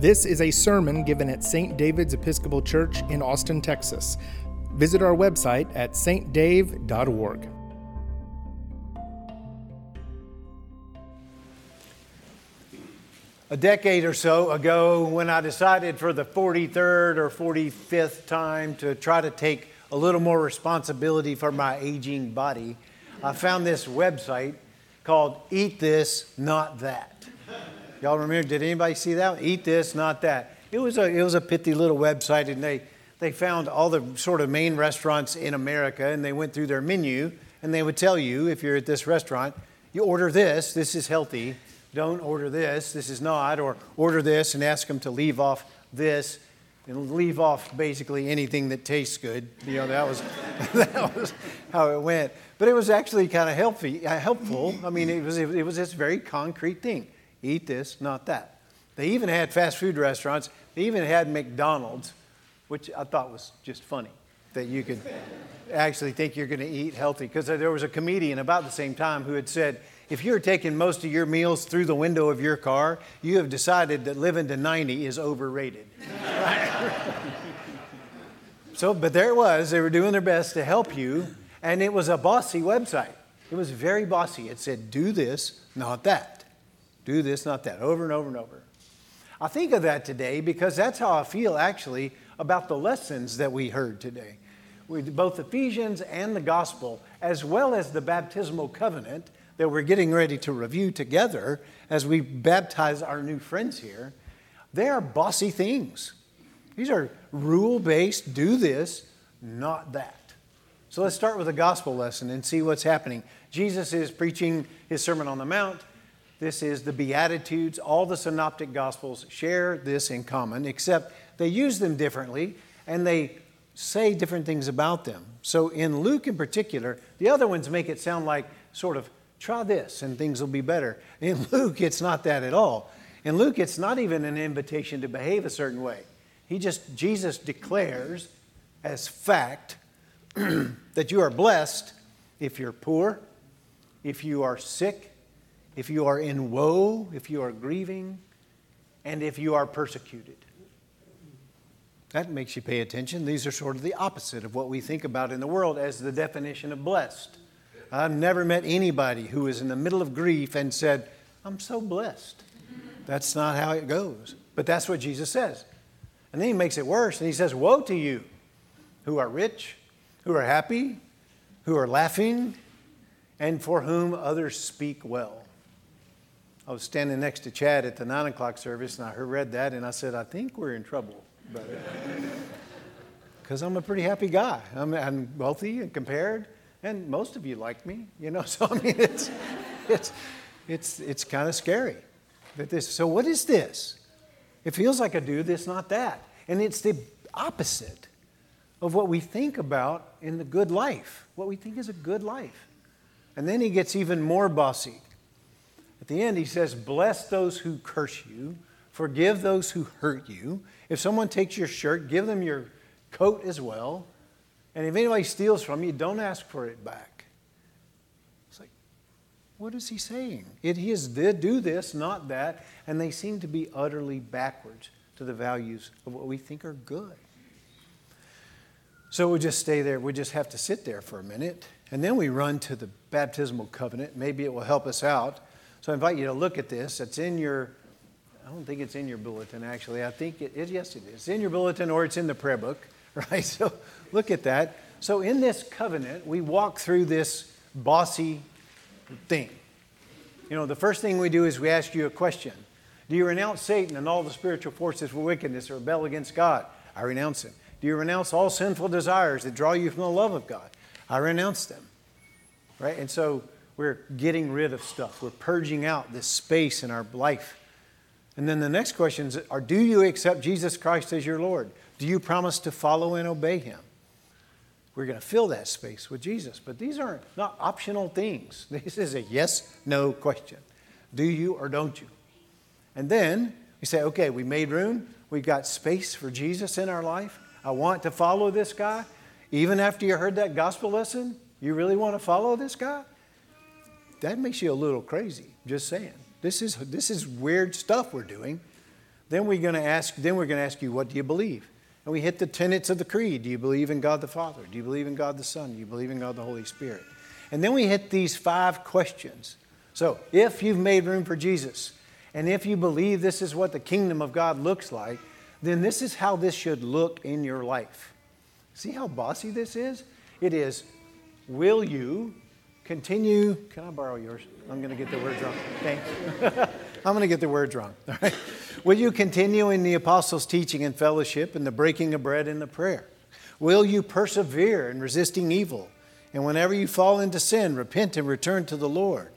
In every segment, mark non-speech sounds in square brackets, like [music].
This is a sermon given at St. David's Episcopal Church in Austin, Texas. Visit our website at stdave.org. A decade or so ago, when I decided for the 43rd or 45th time to try to take a little more responsibility for my aging body, I found this website called Eat This, Not That. Y'all remember, did anybody see that? Eat this, not that. It was a, it was a pithy little website, and they, they found all the sort of main restaurants in America, and they went through their menu, and they would tell you if you're at this restaurant, you order this, this is healthy. Don't order this, this is not. Or order this and ask them to leave off this and leave off basically anything that tastes good. You know, that was, [laughs] that was how it went. But it was actually kind of healthy, uh, helpful. I mean, it was, it was this very concrete thing eat this, not that. They even had fast food restaurants. They even had McDonald's, which I thought was just funny that you could actually think you're going to eat healthy. Because there was a comedian about the same time who had said, if you're taking most of your meals through the window of your car, you have decided that living to 90 is overrated. [laughs] so, but there it was. They were doing their best to help you, and it was a bossy website. It was very bossy. It said, do this, not that. Do this, not that, over and over and over. I think of that today because that's how I feel actually about the lessons that we heard today. With both Ephesians and the gospel, as well as the baptismal covenant that we're getting ready to review together as we baptize our new friends here, they are bossy things. These are rule based, do this, not that. So let's start with the gospel lesson and see what's happening. Jesus is preaching his Sermon on the Mount. This is the Beatitudes. All the synoptic gospels share this in common, except they use them differently and they say different things about them. So in Luke in particular, the other ones make it sound like sort of try this and things will be better. In [laughs] Luke, it's not that at all. In Luke, it's not even an invitation to behave a certain way. He just, Jesus declares as fact [clears throat] that you are blessed if you're poor, if you are sick, if you are in woe, if you are grieving, and if you are persecuted. That makes you pay attention. These are sort of the opposite of what we think about in the world as the definition of blessed. I've never met anybody who is in the middle of grief and said, I'm so blessed. That's not how it goes. But that's what Jesus says. And then he makes it worse and he says, Woe to you who are rich, who are happy, who are laughing, and for whom others speak well. I was standing next to Chad at the nine o'clock service, and I read that, and I said, I think we're in trouble. Because [laughs] I'm a pretty happy guy. I'm, I'm, wealthy and compared, and most of you like me, you know. [laughs] So I mean, it's it's it's it's kind of scary that this. So what is this? It feels like a do this, not that, and it's the opposite of what we think about in the good life. What we think is a good life, and then he gets even more bossy. At the end, he says, Bless those who curse you, forgive those who hurt you. If someone takes your shirt, give them your coat as well. And if anybody steals from you, don't ask for it back. It's like, what is he saying? It, he is do this, not that, and they seem to be utterly backwards to the values of what we think are good. So we just stay there. We just have to sit there for a minute. And then we run to the baptismal covenant. Maybe it will help us out. So I invite you to look at this. It's in your, I don't think it's in your bulletin actually. I think it is, yes, it is. It's in your bulletin or it's in the prayer book, [laughs] right? So look at that. So in this covenant, we walk through this bossy thing. You know, the first thing we do is we ask you a question Do you renounce Satan and all the spiritual forces for wickedness or rebel against God? I renounce him. Do you renounce all sinful desires that draw you from the love of God? I renounce them. Right? And so we're getting rid of stuff. We're purging out this space in our life. And then the next questions are, Do you accept Jesus Christ as your Lord? Do you promise to follow and obey Him? We're going to fill that space with Jesus. But these aren't not optional things. [laughs] This is a yes no question. Do you or don't you? And then we say, okay, we made room. We've got space for Jesus in our life. I want to follow this guy. Even after you heard that gospel lesson, you really want to follow this guy? That makes you a little crazy, just saying. This is, this is weird stuff we're doing. Then we're going to ask, then we're going to ask you, what do you believe? And we hit the tenets of the creed. Do you believe in God the Father? Do you believe in God the Son? Do you believe in God the Holy Spirit? And then we hit these five questions. So, if you've made room for Jesus, and if you believe this is what the kingdom of God looks like, then this is how this should look in your life. See how bossy this is? It is, will you continue? Can I borrow yours? I'm going to get the words wrong. Thanks. [laughs] I'm going to get the words wrong. All right. Will you continue in the apostles' teaching and fellowship and the breaking of bread and the prayer? Will you persevere in resisting evil? And whenever you fall into sin, repent and return to the Lord.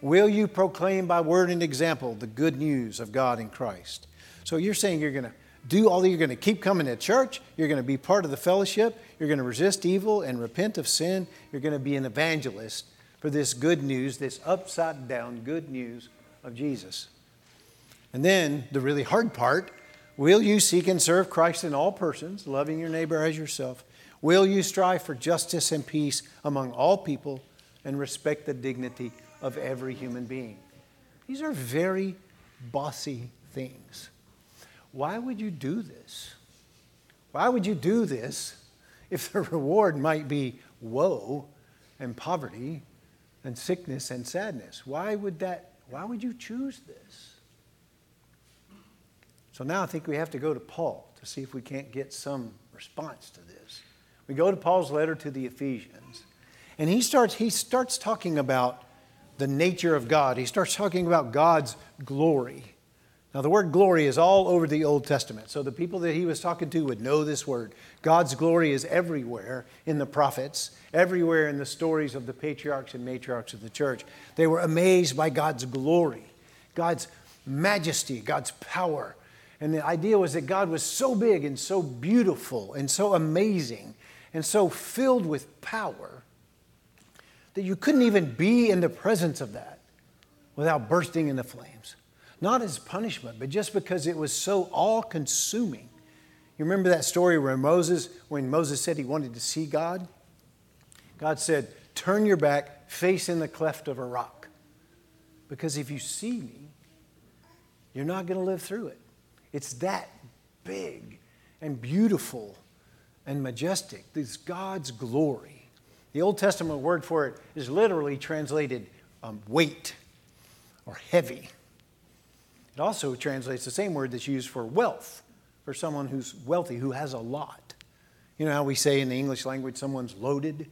Will you proclaim by word and example the good news of God in Christ? So you're saying you're going to do all that, you're going to keep coming to church, you're going to be part of the fellowship, you're going to resist evil and repent of sin, you're going to be an evangelist for this good news, this upside down good news of Jesus. And then the really hard part will you seek and serve Christ in all persons, loving your neighbor as yourself? Will you strive for justice and peace among all people and respect the dignity of every human being? These are very bossy things. Why would you do this? Why would you do this if the [laughs] reward might be woe and poverty and sickness and sadness? Why would that why would you choose this? So now I think we have to go to Paul to see if we can't get some response to this. We go to Paul's letter to the Ephesians, and he starts, he starts talking about the nature of God. He starts talking about God's glory. Now, the word glory is all over the Old Testament, so the people that he was talking to would know this word. God's glory is everywhere in the prophets, everywhere in the stories of the patriarchs and matriarchs of the church. They were amazed by God's glory, God's majesty, God's power. And the idea was that God was so big and so beautiful and so amazing and so filled with power that you couldn't even be in the presence of that without bursting into flames. Not as punishment, but just because it was so all consuming. You remember that story where Moses, when Moses said he wanted to see God? God said, Turn your back, face in the cleft of a rock. Because if you see me, you're not going to live through it. It's that big and beautiful and majestic. This God's glory. The Old Testament word for it is literally translated um, weight or heavy. It also translates the same word that's used for wealth, for someone who's wealthy, who has a lot. You know how we say in the English language, someone's loaded,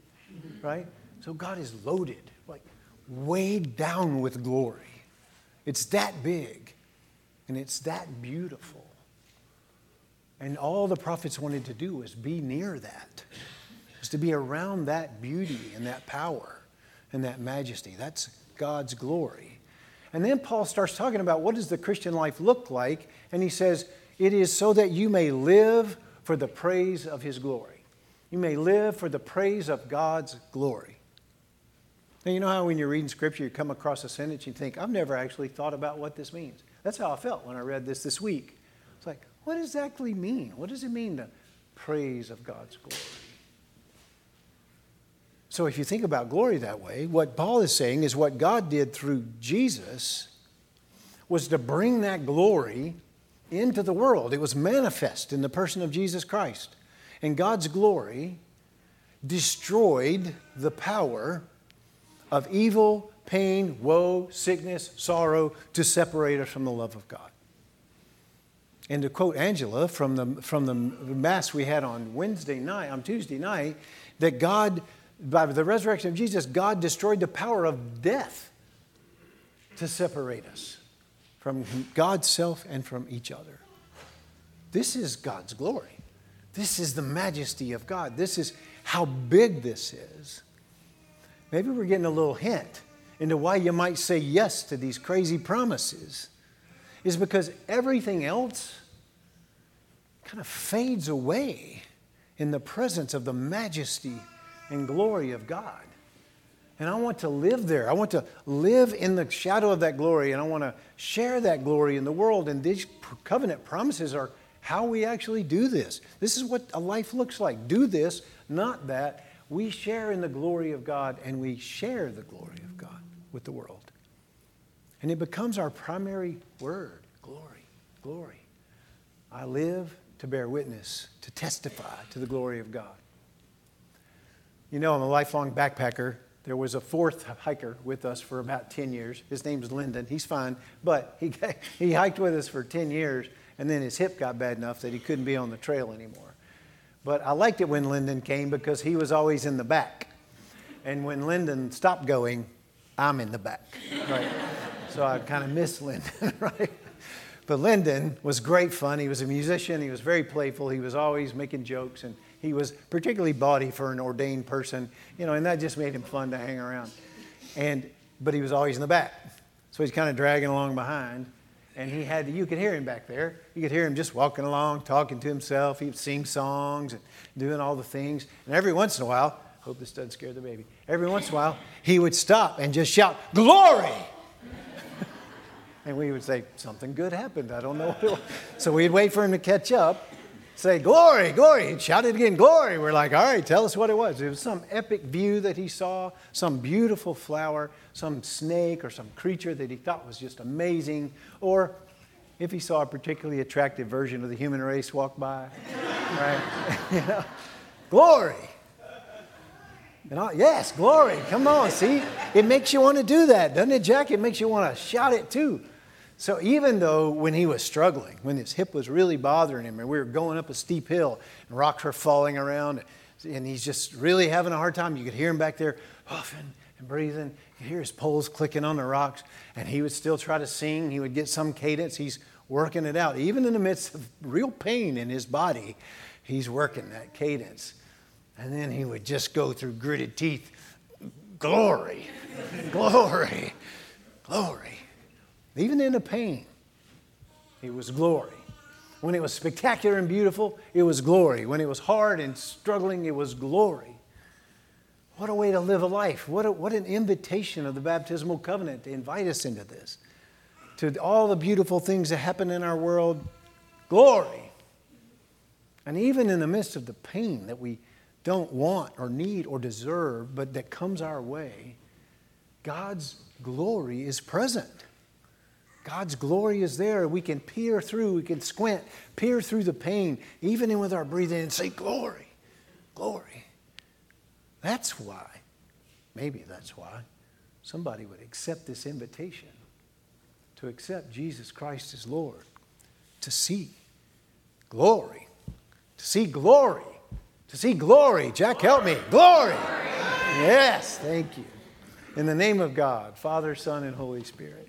right? So God is loaded, like weighed down with glory. It's that big and it's that beautiful. And all the prophets wanted to do was be near that, was to be around that beauty and that power and that majesty. That's God's glory. And then Paul starts talking about what does the Christian life look like, and he says, It is so that you may live for the praise of his glory. You may live for the praise of God's glory. Now, you know how when you're reading scripture, you come across a sentence, you think, I've never actually thought about what this means. That's how I felt when I read this this week. It's like, what does that exactly mean? What does it mean to praise of God's glory? So, if you think about glory that way, what Paul is saying is what God did through Jesus was to bring that glory into the world. It was manifest in the person of Jesus Christ. And God's glory destroyed the power of evil, pain, woe, sickness, sorrow to separate us from the love of God. And to quote Angela from the, from the Mass we had on Wednesday night, on Tuesday night, that God, by the resurrection of Jesus, God destroyed the power of death to separate us from God's self and from each other. This is God's glory. This is the majesty of God. This is how big this is. Maybe we're getting a little hint into why you might say yes to these crazy promises is because everything else kind of fades away in the presence of the majesty and glory of God. And I want to live there. I want to live in the shadow of that glory, and I want to share that glory in the world. And these covenant promises are how we actually do this. This is what a life looks like. Do this, not that. We share in the glory of God, and we share the glory of God with the world. And it becomes our primary word glory, glory, I live to bear witness, to testify to the glory of God. You know, I'm a lifelong backpacker. There was a fourth hiker with us for about 10 years. His name's Lyndon. He's fine, but he, [laughs] he hiked with us for 10 years, and then his hip got bad enough that he couldn't be on the trail anymore. But I liked it when Lyndon came because he was always in the back. And when Lyndon stopped going, I'm in the back, right? so I kind of miss Lyndon, [laughs] right? But Lyndon was great fun. He was a musician. He was very playful. He was always making jokes, and he was particularly bawdy for an ordained person, you know, and that just made him fun to hang around. And but he was always in the back, so he's kind of dragging along behind, and he had you could hear him back there. You could hear him just walking along, talking to himself. He'd sing songs and doing all the things, and every once in a while, hope this doesn't scare the baby. Every once in a while, he would stop and just shout, "Glory!" [laughs] And we would say, Something good happened. I don't know what it was. So we'd wait for him to catch up, say, Glory, glory. He'd shout it again, Glory. We're like, All right, tell us what it was. It was some epic view that he saw, some beautiful flower, some snake or some creature that he thought was just amazing, or if he saw a particularly attractive version of the human race walk by, [laughs] right? [laughs] you know, glory. And I, yes, glory. Come on, see? It makes you want to do that, doesn't it, Jack? It makes you want to shout it too. So even though when he was struggling, when his hip was really bothering him, and we were going up a steep hill and rocks were falling around, and he's just really having a hard time, you could hear him back there huffing and breathing. You could hear his poles clicking on the rocks, and he would still try to sing. He would get some cadence. He's working it out. Even in the midst of real pain in his body, he's working that cadence. And then he would just go through gritted teeth glory, [laughs] glory, glory. Even in the pain, it was glory. When it was spectacular and beautiful, it was glory. When it was hard and struggling, it was glory. What a way to live a life. What, a, what an invitation of the baptismal covenant to invite us into this. To all the beautiful things that happen in our world, glory. And even in the midst of the pain that we don't want or need or deserve, but that comes our way, God's glory is present. God's glory is there. We can peer through, we can squint, peer through the pain, even in with our breathing, and say, Glory, glory. That's why, maybe that's why, somebody would accept this invitation to accept Jesus Christ as Lord, to see glory, to see glory, to see glory. Jack, help me. Glory. Yes, thank you. In the name of God, Father, Son, and Holy Spirit.